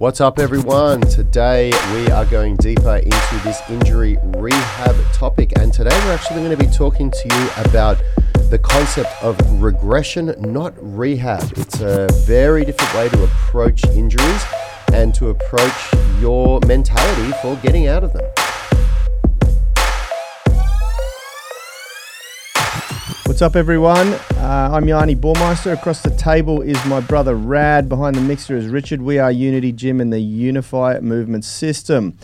What's up, everyone? Today we are going deeper into this injury rehab topic, and today we're actually going to be talking to you about the concept of regression, not rehab. It's a very different way to approach injuries and to approach your mentality for getting out of them. What's up, everyone? Uh, I'm Yanni Bormeister. Across the table is my brother Rad. Behind the mixer is Richard. We are Unity Gym and the Unify Movement System.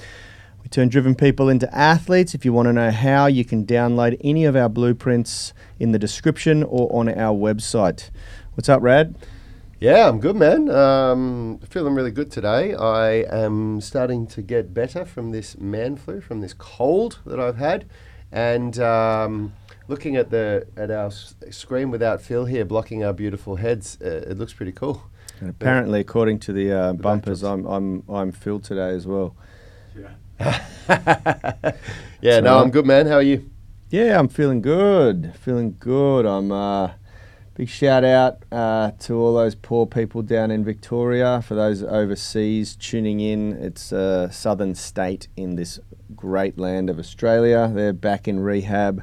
We turn driven people into athletes. If you want to know how, you can download any of our blueprints in the description or on our website. What's up, Rad? Yeah, I'm good, man. Um, feeling really good today. I am starting to get better from this man flu, from this cold that I've had, and. Um, looking at the at our s- screen without Phil here blocking our beautiful heads, uh, it looks pretty cool. And apparently, according to the uh, bumpers, I'm, I'm, I'm Phil today as well. yeah, So- no, I'm good, man. How are you? Yeah, I'm feeling good. Feeling good. I'm uh, big shout out uh, to all those poor people down in Victoria. For those overseas tuning in, it's a southern state in this great land of Australia. They're back in rehab.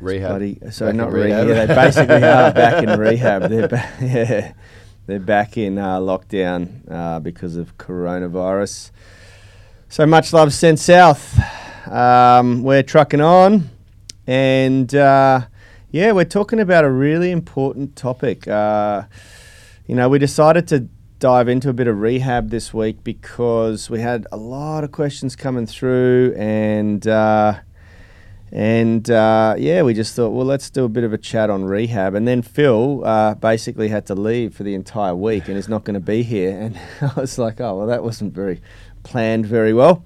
Rehab. bloody- so Back not rehab. rehab. Yeah, they basically are back in rehab. They're ba- yeah, they're back in uh, lockdown uh, because of coronavirus. So much love sent south. Um, we're trucking on, and uh, yeah, we're talking about a really important topic. Uh, you know, we decided to dive into a bit of rehab this week because we had a lot of questions coming through, and uh, and uh, yeah, we just thought, well, let's do a bit of a chat on rehab. And then Phil uh, basically had to leave for the entire week and is not going to be here. And I was like, oh, well, that wasn't very planned very well.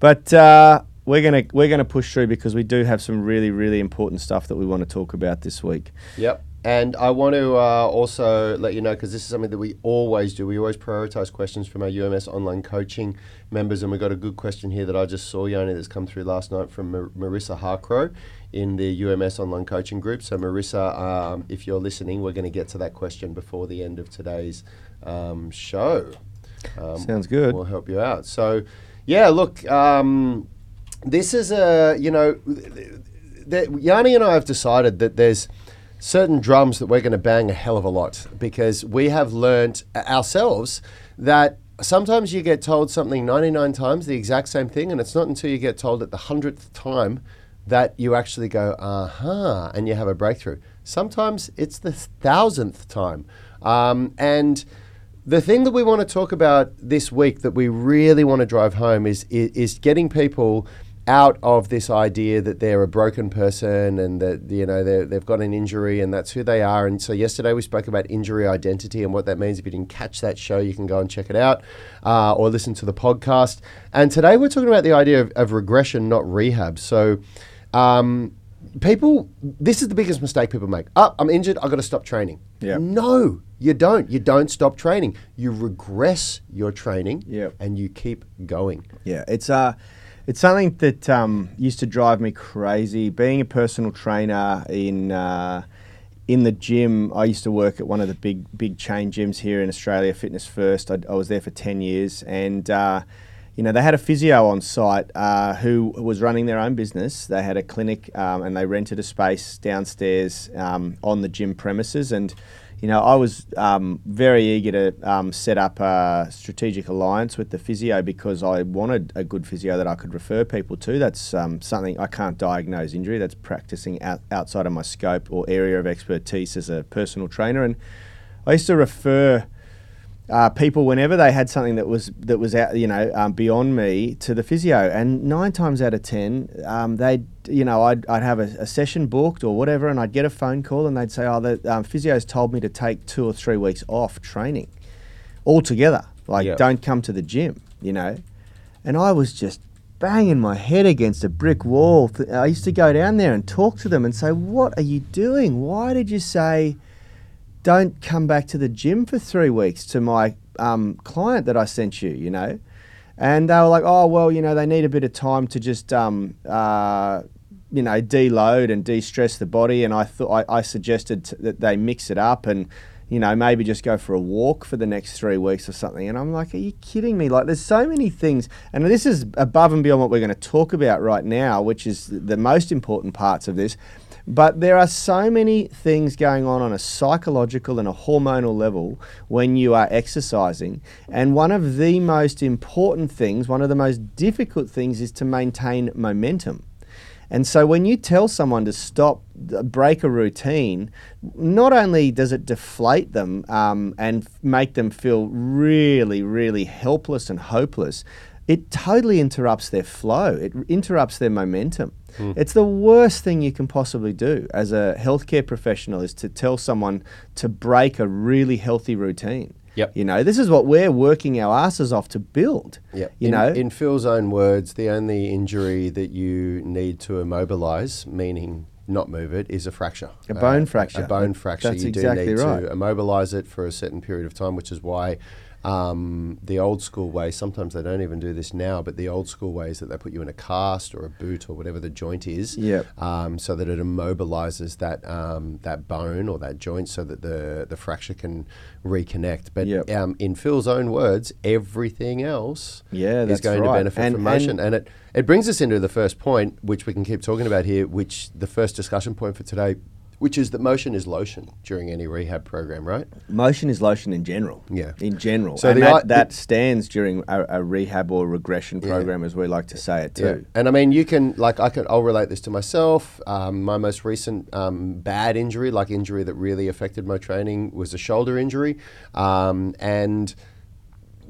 But uh, we're gonna we're gonna push through because we do have some really really important stuff that we want to talk about this week. Yep. And I want to uh, also let you know because this is something that we always do. We always prioritize questions from our UMS online coaching members, and we got a good question here that I just saw, Yoni, that's come through last night from Mar- Marissa Harcrow in the UMS online coaching group. So, Marissa, um, if you're listening, we're going to get to that question before the end of today's um, show. Um, Sounds good. We'll help you out. So, yeah, look, um, this is a you know, th- th- Yanni and I have decided that there's certain drums that we're going to bang a hell of a lot because we have learnt ourselves that sometimes you get told something 99 times the exact same thing, and it's not until you get told it the hundredth time that you actually go, aha, and you have a breakthrough. Sometimes it's the thousandth time. Um, and the thing that we want to talk about this week that we really want to drive home is, is, is getting people out of this idea that they're a broken person and that you know they've got an injury and that's who they are. And so yesterday we spoke about injury identity and what that means. If you didn't catch that show, you can go and check it out uh, or listen to the podcast. And today we're talking about the idea of, of regression, not rehab. So. Um, people, this is the biggest mistake people make. Oh, I'm injured. I've got to stop training. Yeah. No, you don't. You don't stop training. You regress your training Yep. and you keep going. Yeah, it's uh, it's something that um, used to drive me crazy. Being a personal trainer in uh, in the gym, I used to work at one of the big big chain gyms here in Australia, Fitness First. I, I was there for ten years, and uh, you know they had a physio on site uh, who was running their own business. They had a clinic, um, and they rented a space downstairs um, on the gym premises, and you know, I was um, very eager to um, set up a strategic alliance with the physio because I wanted a good physio that I could refer people to. That's um, something I can't diagnose injury. That's practicing out, outside of my scope or area of expertise as a personal trainer. And I used to refer uh, people whenever they had something that was that was out, you know, um, beyond me to the physio, and nine times out of ten, um, they'd, you know, I'd, I'd have a, a session booked or whatever, and I'd get a phone call, and they'd say, "Oh, the um, physio's told me to take two or three weeks off training altogether. Like, Yep. don't come to the gym," you know, and I was just banging my head against a brick wall. I used to go down there and talk to them and say, "What are you doing? Why did you say?" Don't come back to the gym for three weeks to my um, client that I sent you, you know. And they were like, oh, well, you know, they need a bit of time to just, um, uh, you know, deload and de stress the body. And I thought I, I suggested t- that they mix it up and, you know, maybe just go for a walk for the next three weeks or something. And I'm like, are you kidding me? Like, there's so many things. And this is above and beyond what we're going to talk about right now, which is the most important parts of this. But there are so many things going on on a psychological and a hormonal level when you are exercising. And one of the most important things, one of the most difficult things, is to maintain momentum. And so when you tell someone to stop, break a routine, not only does it deflate them um, and make them feel really, really helpless and hopeless, it totally interrupts their flow. It interrupts their momentum. Mm. It's the worst thing you can possibly do as a healthcare professional is to tell someone to break a really healthy routine. Yep. You know, this is what we're working our asses off to build. Yep. You in, know, in Phil's own words, the only injury that you need to immobilize, meaning not move it, is a fracture. A bone uh, fracture. A bone fracture. That's you exactly do need right. to immobilize it for a certain period of time, which is why um, the old school way, sometimes they don't even do this now, but the old school way is that they put you in a cast or a boot or whatever the joint is, yep. um, so that it immobilizes that um, that bone or that joint so that the, the fracture can reconnect. But yep. Um, in Phil's own words, everything else yeah, is going right. to benefit and, from motion. And, and it, it brings us into the first point, which we can keep talking about here, which the first discussion point for today which is that motion is lotion during any rehab program, right? Motion is lotion in general. Yeah. In general. So that, that stands during a, a, rehab or regression program, yeah. as we like to say it too. Yeah. And I mean, you can, like, I can, I'll relate this to myself. Um, my most recent um, bad injury, like injury that really affected my training, was a shoulder injury. Um, and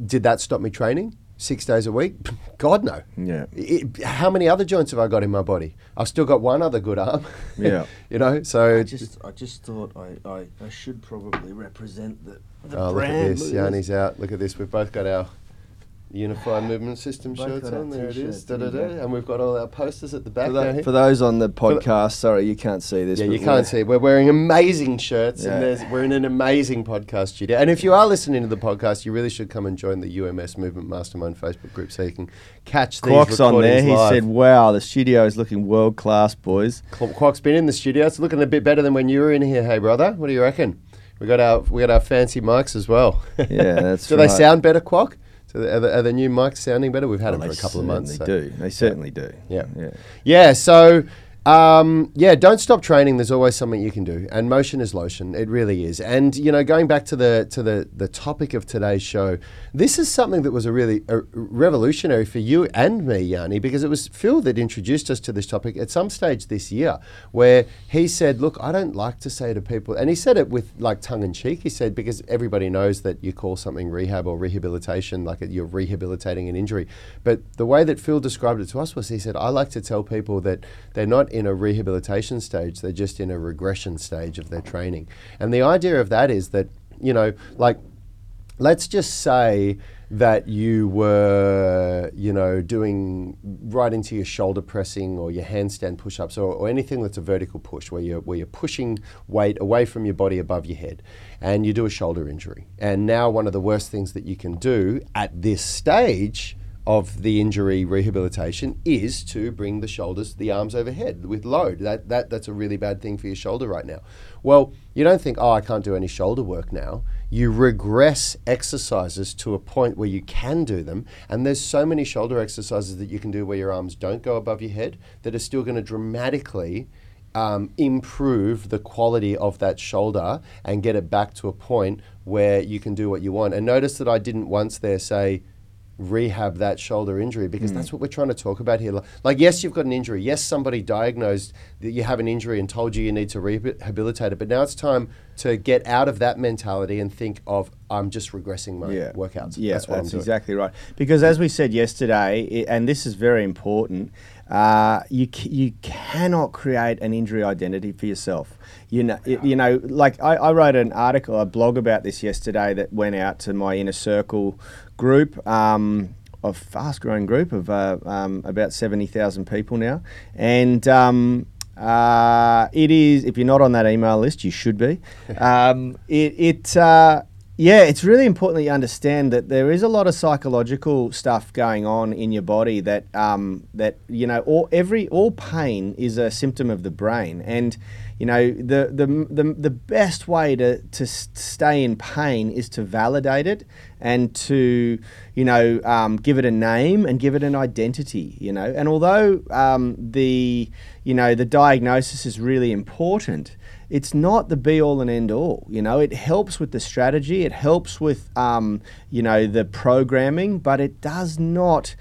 did that stop me training? Six days a week? God, no. Yeah. It, how many other joints have I got in my body? I've still got one other good arm. Yeah. you know, so. I just, I just thought I, I, I should probably represent the, the oh, look at this. Yanni's out. Look at this. We've both got our Unified Movement System shirts on. There it is. Da, da, da. And we've got all our posters at the back For, tho- for those on the podcast, sorry, you can't see this. Yeah, you can't see. We're wearing amazing shirts, Yeah. and there's, we're in an amazing podcast studio. And if you are listening to the podcast, you really should come and join the UMS Movement Mastermind Facebook group so you can catch these Quack's on there. He live. said, "Wow, the studio is looking world class, boys." Qu- Quack's been in the studio. It's looking a bit better than when you were in here. Hey, brother, what do you reckon? We got our we got our fancy mics as well. Yeah, that's do right. they sound better, Quack? So are, the, are the new mics sounding better? We've had Well, them for a couple of months. certainly so- do. They certainly do. Yeah. yeah. Yeah, so um, yeah, don't stop training. There's always something you can do, and motion is lotion. It really is. And you know, going back to the to the the topic of today's show, this is something that was a really uh, revolutionary for you and me, Yanni, because it was Phil that introduced us to this topic at some stage this year, where he said, "Look, I don't like to say to people," and he said it with like tongue in cheek. He said because everybody knows that you call something rehab or rehabilitation, like you're rehabilitating an injury, but the way that Phil described it to us was he said, "I like to tell people that they're not in a rehabilitation stage; they're just in a regression stage of their training." And the idea of that is that you know, like, let's just say that you were, you know, doing right into your shoulder pressing or your handstand push-ups or, or anything that's a vertical push where you're where you're pushing weight away from your body above your head, and you do a shoulder injury. And now one of the worst things that you can do at this stage of the injury rehabilitation is to bring the shoulders, the arms overhead with load. That, that that's a really bad thing for your shoulder right now. Well, you don't think, oh, I can't do any shoulder work now. You regress exercises to a point where you can do them, and there's so many shoulder exercises that you can do where your arms don't go above your head that are still going to dramatically um, improve the quality of that shoulder and get it back to a point where you can do what you want. And notice that I didn't once there say rehab that shoulder injury because that's what we're trying to talk about here. Like- Like, yes, you've got an injury. Yes, somebody diagnosed that you have an injury and told you you need to rehabilitate it. But now it's time to get out of that mentality and think of I'm just regressing my yeah. workouts. Yeah, that's what I'm doing. exactly right. Because as we said yesterday, i and this is very important, uh, you c- you cannot create an injury identity for yourself. You know, it- you know, like I, I wrote an article, a blog about this yesterday that went out to my inner circle group. Um, of fast-growing group of uh, um, about seventy thousand people now, and um, uh, it is. If you're not on that email list, you should be. Um, it it uh, yeah, it's really important that you understand that there is a lot of psychological stuff going on in your body that um, that you know all every all pain is a symptom of the brain and. you know, the, the, the, the best way to, to stay in pain is to validate it and to, you know, um, give it a name and give it an identity, you know. And although um, the, you know, the diagnosis is really important, it's not the be all and end all. You know, it helps with the strategy, it helps with, um, you know, the programming, but it does not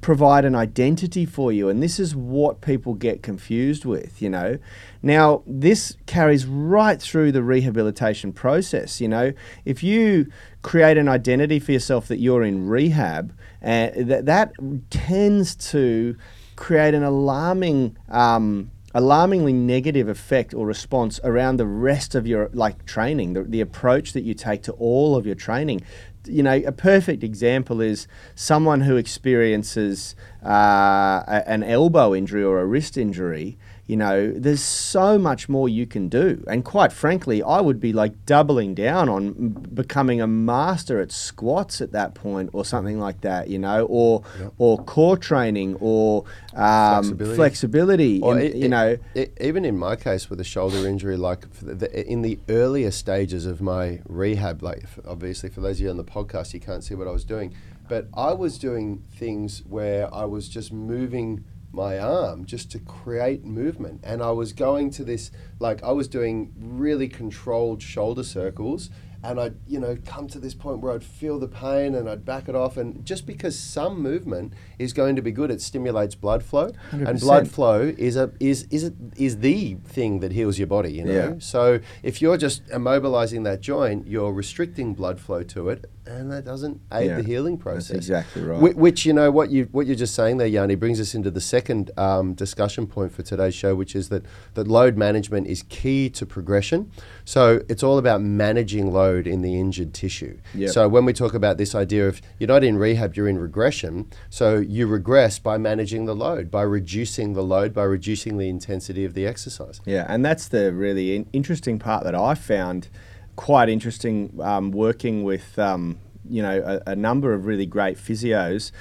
provide an identity for you. And this is what people get confused with, you know. Now, this carries right through the rehabilitation process, you know. If you create an identity for yourself that you're in rehab, uh, that, that tends to create an alarming um, alarmingly negative effect or response around the rest of your like training the, the approach that you take to all of your training. You know a perfect example is someone who experiences uh, a- an elbow injury or a wrist injury you know there's so much more you can do. And quite frankly i would be like doubling down on becoming a master at squats at that point or something like that you know or or core training or um, Flexibility. flexibility Or in- it- you know. it- even in my case with a shoulder injury, like the, in the earlier stages of my rehab, like obviously for those of you on the podcast, you can't see what I was doing, but I was doing things where I was just moving my arm just to create movement, and I was going to this like I was doing really controlled shoulder circles. And I'd, you know, come to this point where I'd feel the pain and I'd back it off. And just because some movement is going to be good, it stimulates blood flow. And 100%. blood flow is a is is a, is the thing that heals your body. You know. Yeah. So if you're just immobilizing that joint, you're restricting blood flow to it, and that doesn't aid Yeah, the healing that's process. exactly right. Whi- Which you know what you what you're just saying there, Yanni, brings us into the second um, discussion point for today's show, which is that that load management is key to progression. So it's all about managing load in the injured tissue. Yep. So when we talk about this idea of you're not in rehab, you're in regression. So you regress by managing the load, by reducing the load, by reducing the intensity of the exercise. Yeah, and that's the really in- interesting part that I found quite interesting um, working with um, you know a, a number of really great physios.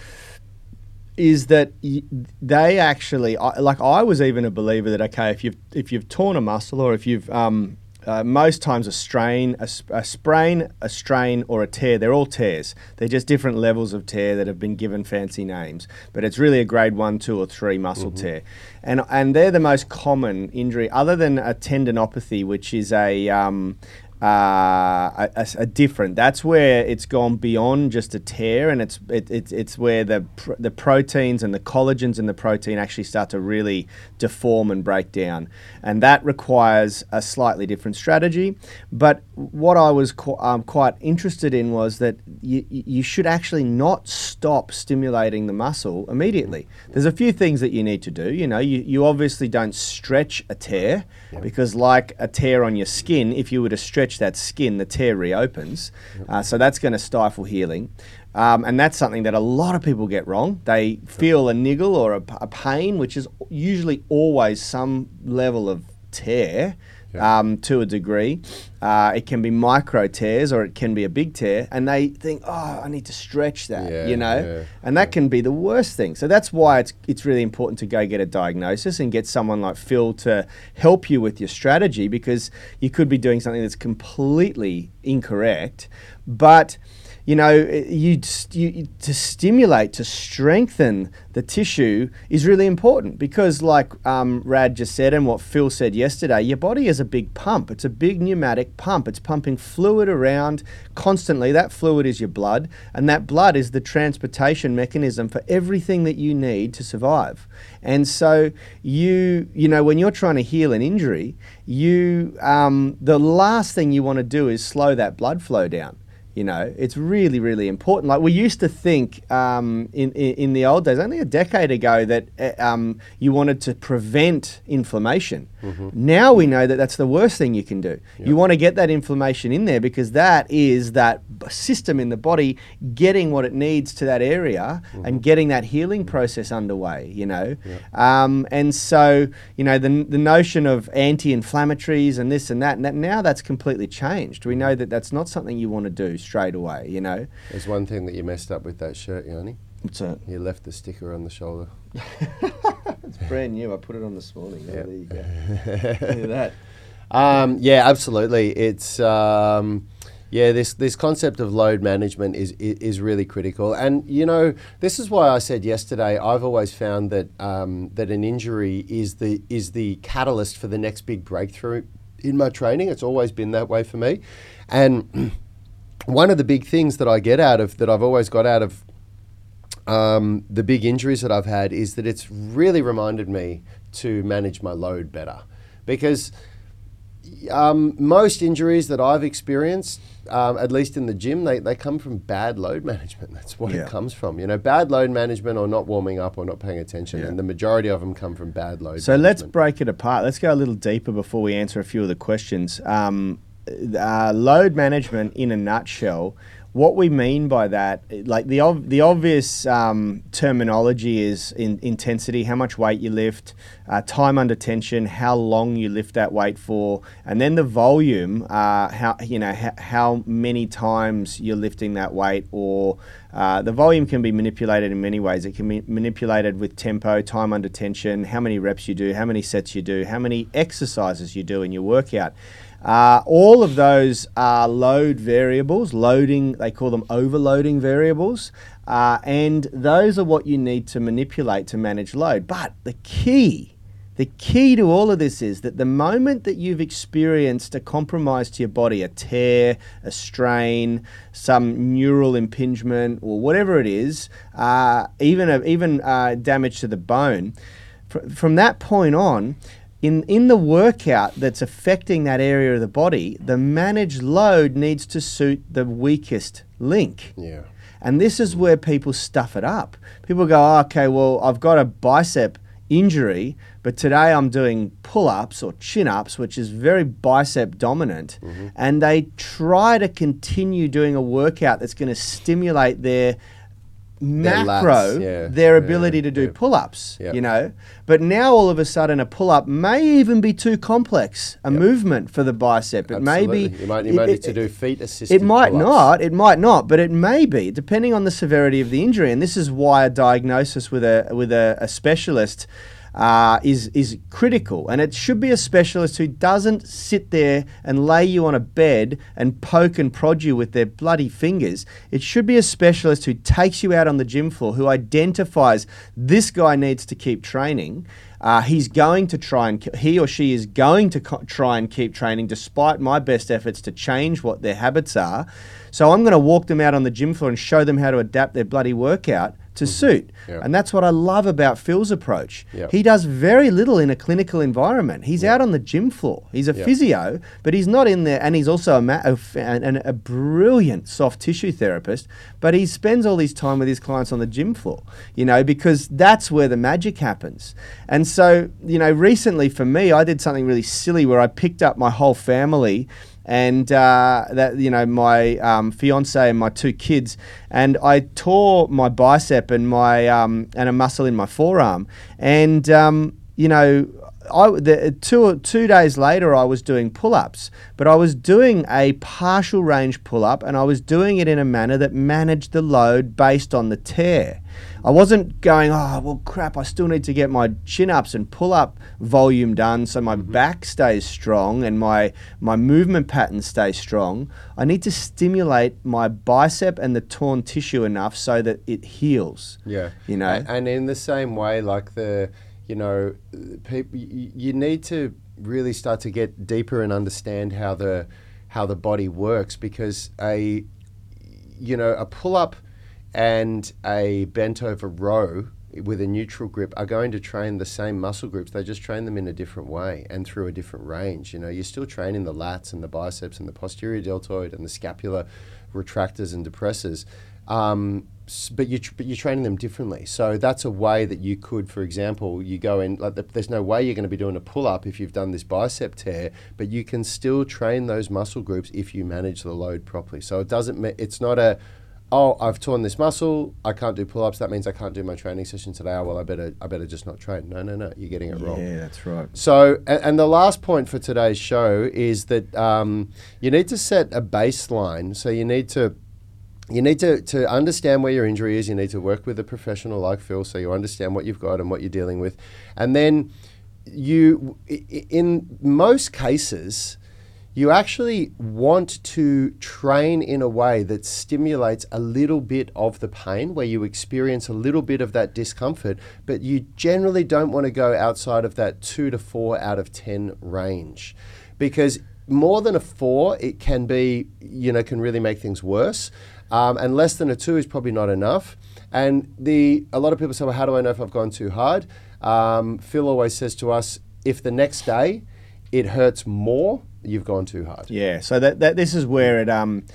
Is that they actually like I was even a believer that okay if you've if you've torn a muscle or if you've um, uh, most times a strain, a, a sprain, a strain, or a tear. They're all tears. They're just different levels of tear that have been given fancy names. But it's really a grade one, two, or three muscle tear, and and they're the most common injury, other than a tendinopathy, which is a um, uh, a, a- different. That's where it's gone beyond just a tear, and it's it, it's it's where the pr- the proteins and the collagens in the protein actually start to really deform and break down, and that requires a slightly different strategy. But what I was um, quite interested in was that you, you should actually not stop stimulating the muscle immediately. There's a few things that you need to do. You know, you, you obviously don't stretch a tear because, like a tear on your skin, if you were to stretch that skin, the tear reopens. Uh, so that's going to stifle healing. Um, and that's something that a lot of people get wrong. They feel a niggle or a pain, which is usually always some level of tear um, to a degree. Uh, it can be micro tears or it can be a big tear, and they think, "Oh, I need to stretch that," Yeah, you know, yeah, and that can be the worst thing. So that's why it's it's really important to go get a diagnosis and get someone like Phil to help you with your strategy because you could be doing something that's completely incorrect, but you know, you, you to stimulate, to strengthen the tissue is really important because, like um, Rad just said and what Phil said yesterday, your body is a big pump. It's a big pneumatic pump. It's pumping fluid around constantly. That fluid is your blood, and that blood is the transportation mechanism for everything that you need to survive. And so, you, you know, when you're trying to heal an injury, you, um, the last thing you want to do is slow that blood flow down. You know, it's really, really important. Like we used to think um, in, in in the old days, only a decade ago, that uh, um, you wanted to prevent inflammation. Now we know that that's the worst thing you can do. You want to get that inflammation in there because that is that system in the body getting what it needs to that area and getting that healing process underway. You know, um, and so you know the the notion of anti-inflammatories and this and that, and that now that's completely changed. We know that that's not something you want to do straight away. You know, There's one thing that you messed up with that shirt, Yanni. it's a You left the sticker on the shoulder. it's brand new. I put it on this morning. Yeah. there you go. Look at that. Um, yeah, absolutely. It's um, yeah, this this concept of load management is, is is really critical, and you know this is why I said yesterday. I've always found that um, that an injury is the is the catalyst for the next big breakthrough in my training. It's always been that way for me, and one of the big things that I get out of that I've always got out of um, the big injuries that I've had is that it's really reminded me to manage my load better because um, most injuries that I've experienced, um, at least in the gym, they, they come from bad load management. That's what Yeah. it comes from. You know, bad load management or not warming up or not paying attention. Yeah. And the majority of them come from bad load So let's break it apart. Let's go a little deeper before we answer a few of the questions. Um, uh, load management, in a nutshell, what we mean by that, like the ob- the obvious um, terminology is in intensity, how much weight you lift, uh, time under tension, how long you lift that weight for, and then the volume, uh, how you know how many times you're lifting that weight, or uh, the volume can be manipulated in many ways. It can be manipulated with tempo, time under tension, how many reps you do, how many sets you do, how many exercises you do in your workout. Uh, all of those are load variables, loading, they call them overloading variables. Uh, and those are what you need to manipulate to manage load. But the key, the key to all of this is that the moment that you've experienced a compromise to your body, a tear, a strain, some neural impingement, or whatever it is, uh, even a, even uh, damage to the bone, fr- from that point on, in, in the workout that's affecting that area of the body, the managed load needs to suit the weakest link. Yeah. And this is where people stuff it up. People go, oh, okay, well, I've got a bicep injury, but today I'm doing pull ups or chin ups, which is very bicep dominant. Mm-hmm. And they try to continue doing a workout that's going to stimulate their Their lats, macro, yeah, their yeah, ability to do yeah. pull ups, Yep. you know. But now all of a sudden, a pull up may even be too complex a movement for the bicep. It may be. You might, you it- might need to do feet assisted it might pull-ups. not. It might not, but it may be, depending on the severity of the injury. And this is why a diagnosis with a with a, a specialist uh, is is critical. And it should be a specialist who doesn't sit there and lay you on a bed and poke and prod you with their bloody fingers. It should be a specialist who takes you out on the gym floor, who identifies this guy needs to keep training. Uh, he's going to try and he or she is going to co- try and keep training despite my best efforts to change what their habits are. So I'm going to walk them out on the gym floor and show them how to adapt their bloody workout to mm-hmm. suit. Yeah. And that's what I love about Phil's approach. Yep. He does very little in a clinical environment. He's out on the gym floor. He's a physio, but he's not in there. And he's also a, ma- a, f- an- an- a brilliant soft tissue therapist. But he spends all his time with his clients on the gym floor, you know, because that's where the magic happens. And so, you know, recently for me, I did something really silly where I picked up my whole family and uh, that you know my um, fiance and my two kids, and I tore my bicep and my um, and a muscle in my forearm, and um, you know. I, the, two two days later, I was doing pull-ups, but I was doing a partial range pull-up, and I was doing it in a manner that managed the load based on the tear. I wasn't going, oh well, crap! I still need to get my chin-ups and pull-up volume done, so my mm-hmm. back stays strong and my my movement pattern stays strong. I need to stimulate my bicep and the torn tissue enough so that it heals. Yeah, You know? And in the same way, like the, you know, people, you need to really start to get deeper and understand how the, how the body works because a, you know, a pull up and a bent over row with a neutral grip are going to train the same muscle groups. They just train them in a different way and through a different range. You know, you're still training the lats and the biceps and the posterior deltoid and the scapular retractors and depressors. Um, but you but you're training them differently. So that's a way that you could, for example, you go in. Like the, there's no way you're going to be doing a pull up if you've done this bicep tear, but you can still train those muscle groups if you manage the load properly. So it doesn't. It's not a oh, I've torn this muscle, I can't do pull-ups. That means I can't do my training session today. Oh, well, I better, I better just not train. No, no, no, you're getting it wrong. Yeah, that's right. So, and, and the last point for today's show is that um, you need to set a baseline. So you need to. You need to, to understand where your injury is. You need to work with a professional like Phil so you understand what you've got and what you're dealing with. And then you, in most cases, you actually want to train in a way that stimulates a little bit of the pain, where you experience a little bit of that discomfort, but you generally don't want to go outside of that two to four out of 10 range. Because more than a four, it can be, you know, can really make things worse. Um, and less than a two is probably not enough. And the a lot of people say, well, how do I know if I've gone too hard? Um, Phil always says to us, if the next day it hurts more, you've gone too hard. Yeah, so that, that this is where it um,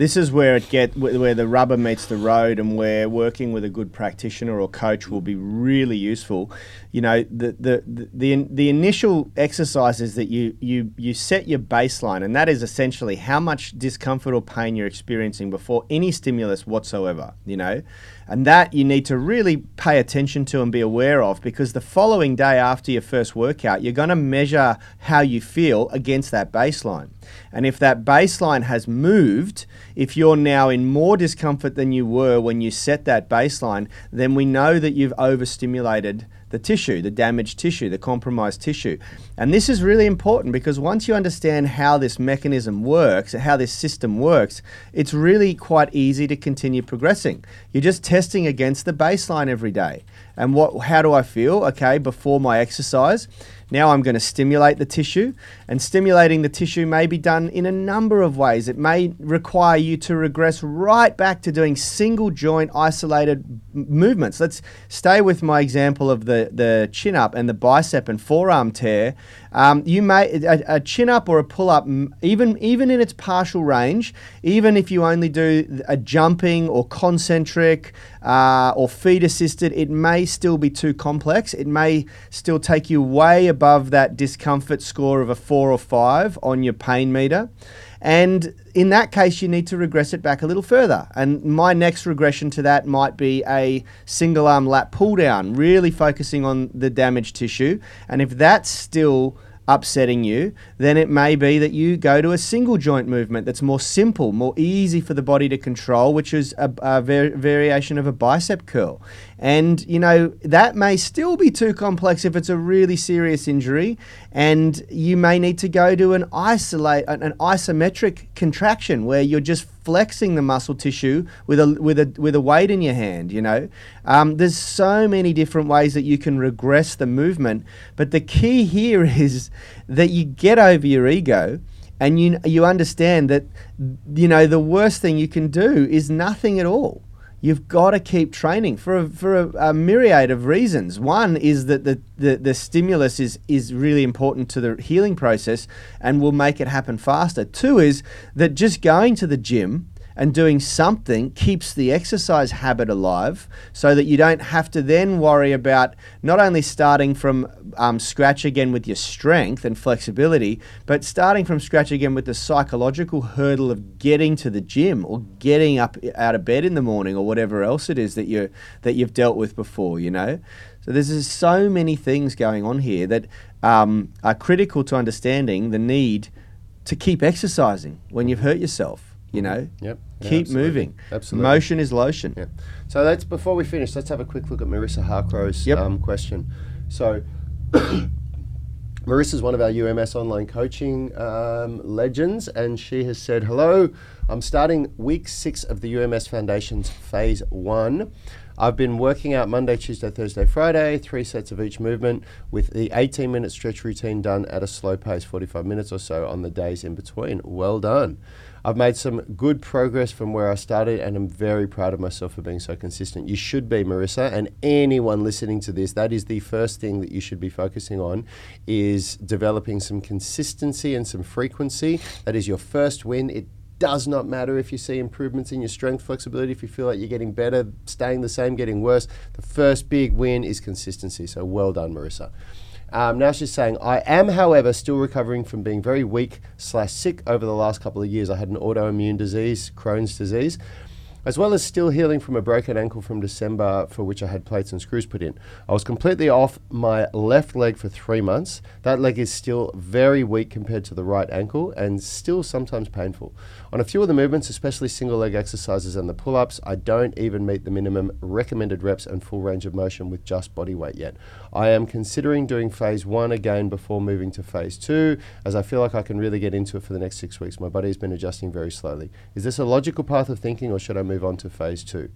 this is where it get where the rubber meets the road, and where working with a good practitioner or coach will be really useful. You know, the the the the, the initial exercises that you you you set your baseline, and that is essentially how much discomfort or pain you're experiencing before any stimulus whatsoever. You know, and that you need to really pay attention to and be aware of because the following day after your first workout, you're going to measure how you feel against that baseline. And if that baseline has moved, if you're now in more discomfort than you were when you set that baseline, then we know that you've overstimulated the tissue, the damaged tissue, the compromised tissue. And this is really important because once you understand how this mechanism works, how this system works, it's really quite easy to continue progressing. You're just testing against the baseline every day. And what how do I feel? Okay, before my exercise. Now I'm going to stimulate the tissue, and stimulating the tissue may be done in a number of ways. It may require you to regress right back to doing single joint isolated movements. Let's stay with my example of the, the chin up and the bicep and forearm tear. Um, you may a, a chin up or a pull up, even even in its partial range, even if you only do a jumping or concentric uh, or feet assisted, it may still be too complex. It may still take you way above that discomfort score of a four or five on your pain meter. And in that case, you need to regress it back a little further. And my next regression to that might be a single arm lat pull down, really focusing on the damaged tissue. And if that's still upsetting you, then it may be that you go to a single joint movement that's more simple, more easy for the body to control, which is a, a var- variation of a bicep curl. And, you know, that may still be too complex if it's a really serious injury, and you may need to go to an isolate an, an isometric contraction where you're just flexing the muscle tissue with a with a with a weight in your hand. You know, um, there's so many different ways that you can regress the movement, but the key here is that you get over your ego and you you understand that you know the worst thing you can do is nothing at all. You've got to keep training for a, for a, a myriad of reasons. One is that the, the, the stimulus is, is really important to the healing process and will make it happen faster. Two is that just going to the gym and doing something keeps the exercise habit alive so that you don't have to then worry about not only starting from um, scratch again with your strength and flexibility, but starting from scratch again with the psychological hurdle of getting to the gym or getting up out of bed in the morning or whatever else it is that you that you've dealt with before, you know. So there's so many things going on here that um, are critical to understanding the need to keep exercising when you've hurt yourself. You know, Yep. Yeah, keep absolutely. moving. Absolutely. Motion is lotion. Yeah. So let's before we finish, let's have a quick look at Marissa Harcrow's Yep. um, question. So Marissa's one of our UMS online coaching um, legends, and she has said, "Hello, I'm starting week six of the UMS Foundation's phase one." I've been working out Monday, Tuesday, Thursday, Friday, three sets of each movement with the 18 minute stretch routine done at a slow pace, 45 minutes or so on the days in between. Well done. I've made some good progress from where I started and I'm very proud of myself for being so consistent. You should be, Marissa, and anyone listening to this, that is the first thing that you should be focusing on is developing some consistency and some frequency. That is your first win. It does not matter if you see improvements in your strength flexibility, if you feel like you're getting better, staying the same, getting worse. The first big win is consistency. So well done, Marissa. Um, now she's saying, I am, however, still recovering from being very weak slash sick over the last couple of years. I had an autoimmune disease, Crohn's disease. As well as still healing from a broken ankle from December for which I had plates and screws put in. I was completely off my left leg for three months. That leg is still very weak compared to the right ankle and still sometimes painful. On a few of the movements, especially single leg exercises and the pull ups, I don't even meet the minimum recommended reps and full range of motion with just body weight yet. I am considering doing phase one again before moving to phase two, as I feel like I can really get into it for the next six weeks. My body has been adjusting very slowly. Is this a logical path of thinking, or should I move on to phase two?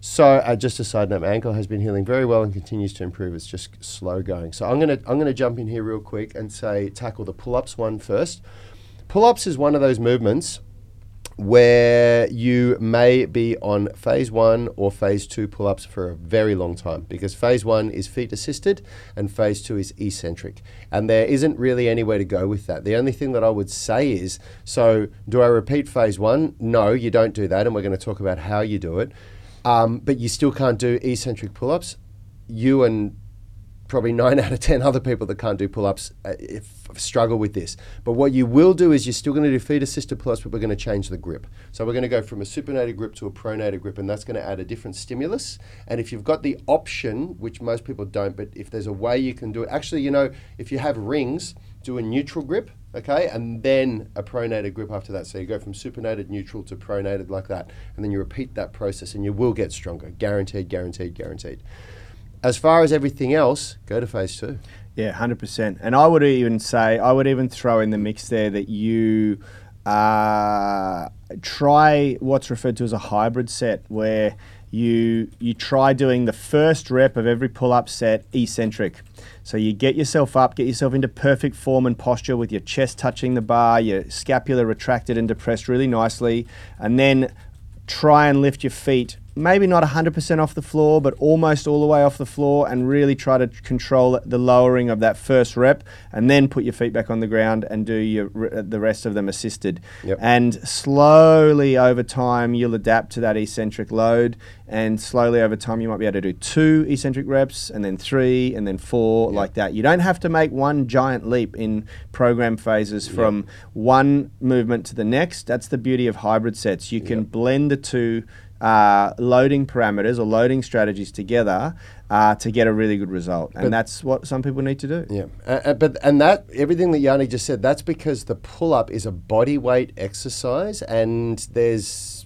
So, uh, just a side note, my ankle has been healing very well and continues to improve. It's just slow going. So, I'm gonna I'm gonna jump in here real quick and say tackle the pull-ups one first. Pull-ups is one of those movements where you may be on phase one or phase two pull ups for a very long time because phase one is feet assisted and phase two is eccentric. And there isn't really anywhere to go with that. The only thing that I would say is so, do I repeat phase one? No, you don't do that. And we're going to talk about how you do it. Um, but you still can't do eccentric pull ups. You and probably nine out of ten other people that can't do pull-ups uh, struggle with this. But what you will do is you're still going to do feet-assisted pull-ups, but we're going to change the grip. So we're going to go from a supinated grip to a pronated grip, and that's going to add a different stimulus. And if you've got the option, which most people don't, but if there's a way you can do it, actually, you know, if you have rings, do a neutral grip, okay, and then a pronated grip after that. So you go from supinated neutral to pronated like that, and then you repeat that process, and you will get stronger, guaranteed, guaranteed, guaranteed as far as everything else, go to phase two. Yeah, hundred percent. And I would even say, I would even throw in the mix there that you uh, try what's referred to as a hybrid set, where you you try doing the first rep of every pull-up set eccentric. So you get yourself up, get yourself into perfect form and posture with your chest touching the bar, your scapula retracted and depressed really nicely, and then try and lift your feet maybe not 100% off the floor, but almost all the way off the floor, and really try to control the lowering of that first rep, and then put your feet back on the ground and do your the rest of them assisted. Yep. And slowly over time, you'll adapt to that eccentric load, and slowly over time, you might be able to do two eccentric reps, and then three, and then four, yep. like that. You don't have to make one giant leap in program phases from yep. one movement to the next. That's the beauty of hybrid sets. You can blend the two uh, loading parameters or loading strategies together uh, to get a really good result, and but that's what some people need to do. Yeah, uh, uh, but and that everything that Yanni just said, that's because the pull up is a body weight exercise, and there's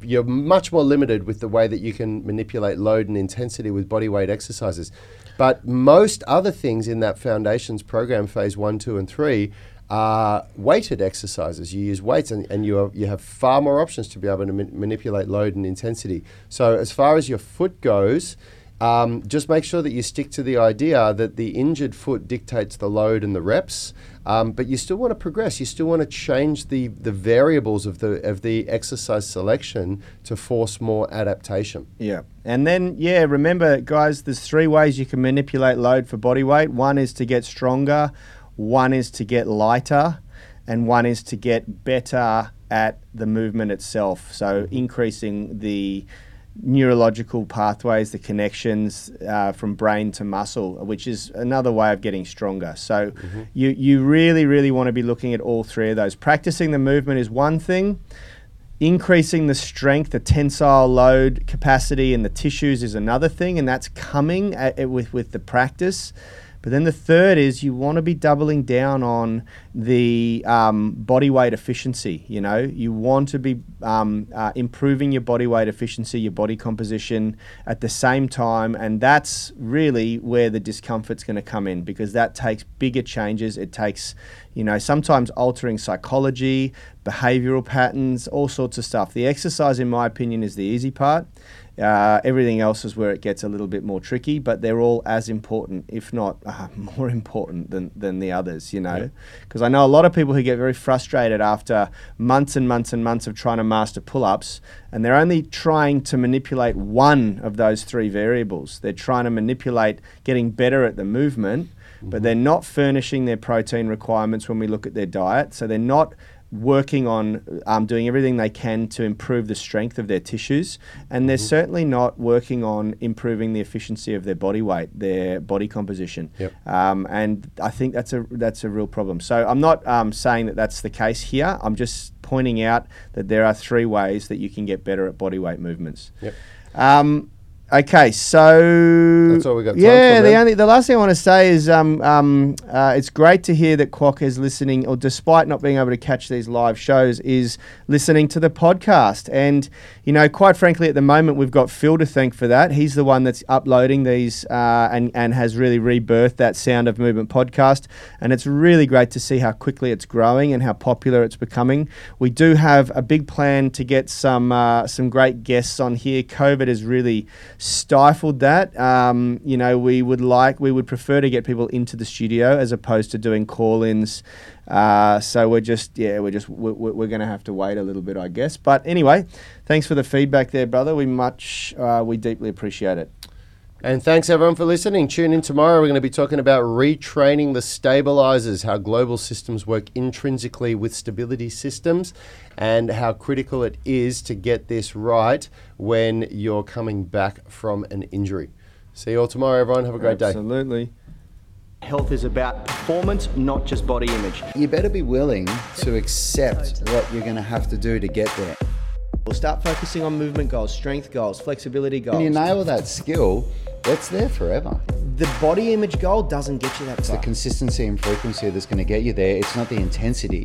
you're much more limited with the way that you can manipulate load and intensity with body weight exercises. But most other things in that foundations program, phase one, two, and three, are weighted exercises. You use weights and, and you, have, you have far more options to be able to ma- manipulate load and intensity. So, as far as your foot goes, um, just make sure that you stick to the idea that the injured foot dictates the load and the reps, um, but you still want to progress. You still want to change the, the variables of the of the exercise selection to force more adaptation. Yeah, and then yeah, remember guys, there's three ways you can manipulate load for body weight. One is to get stronger. One is to get lighter, and one is to get better at the movement itself. So increasing the neurological pathways, the connections uh, from brain to muscle, which is another way of getting stronger. So mm-hmm. you you really really want to be looking at all three of those. Practicing the movement is one thing. Increasing the strength, the tensile load capacity in the tissues is another thing, and that's coming at, with with the practice. But then the third is you want to be doubling down on the um, body weight efficiency. You know, you want to be um, uh, improving your body weight efficiency, your body composition at the same time, and that's really where the discomfort's going to come in because that takes bigger changes. It takes, you know, sometimes altering psychology, behavioral patterns, all sorts of stuff. The exercise, in my opinion, is the easy part. Uh, everything else is where it gets a little bit more tricky, but they're all as important, if not uh, more important than, than the others, you know? Because yeah. I know a lot of people who get very frustrated after months and months and months of trying to master pull ups, and they're only trying to manipulate one of those three variables. They're trying to manipulate getting better at the movement, mm-hmm. but they're not furnishing their protein requirements when we look at their diet. So they're not working on um, doing everything they can to improve the strength of their tissues, and they're mm-hmm. certainly not working on improving the efficiency of their body weight, their body composition. Yep. Um, and I think that's a that's a real problem. So I'm not um, saying that that's the case here. I'm just pointing out that there are three ways that you can get better at body weight movements. Yep. Okay, so That's all we got time Yeah, for, the man. only the last thing I want to say is um, um, uh, it's great to hear that Quok is listening, or despite not being able to catch these live shows, is listening to the podcast. And you know, quite frankly, at the moment we've got Phil to thank for that. He's the one that's uploading these uh, and and has really rebirthed that Sound of Movement podcast. And it's really great to see how quickly it's growing and how popular it's becoming. We do have a big plan to get some uh, some great guests on here. COVID has really stifled that. Um, you know, we would like, we would prefer to get people into the studio as opposed to doing call-ins. Uh, so we're just, yeah, we're just, we're, we're going to have to wait a little bit, I guess. But anyway, thanks for the feedback there, brother. We much, uh, we deeply appreciate it. And thanks everyone for listening. Tune in tomorrow. We're going to be talking about retraining the stabilizers, how global systems work intrinsically with stability systems, and how critical it is to get this right when you're coming back from an injury. See you all tomorrow, everyone. Have a great day. Absolutely. Health is about performance, not just body image. You better be willing to accept what you're going to have to do to get there. We'll start focusing on movement goals, strength goals, flexibility goals. When you nail that skill, it's there forever. the body image goal doesn't get you that It's the consistency and frequency that's going to get you there. It's not the intensity.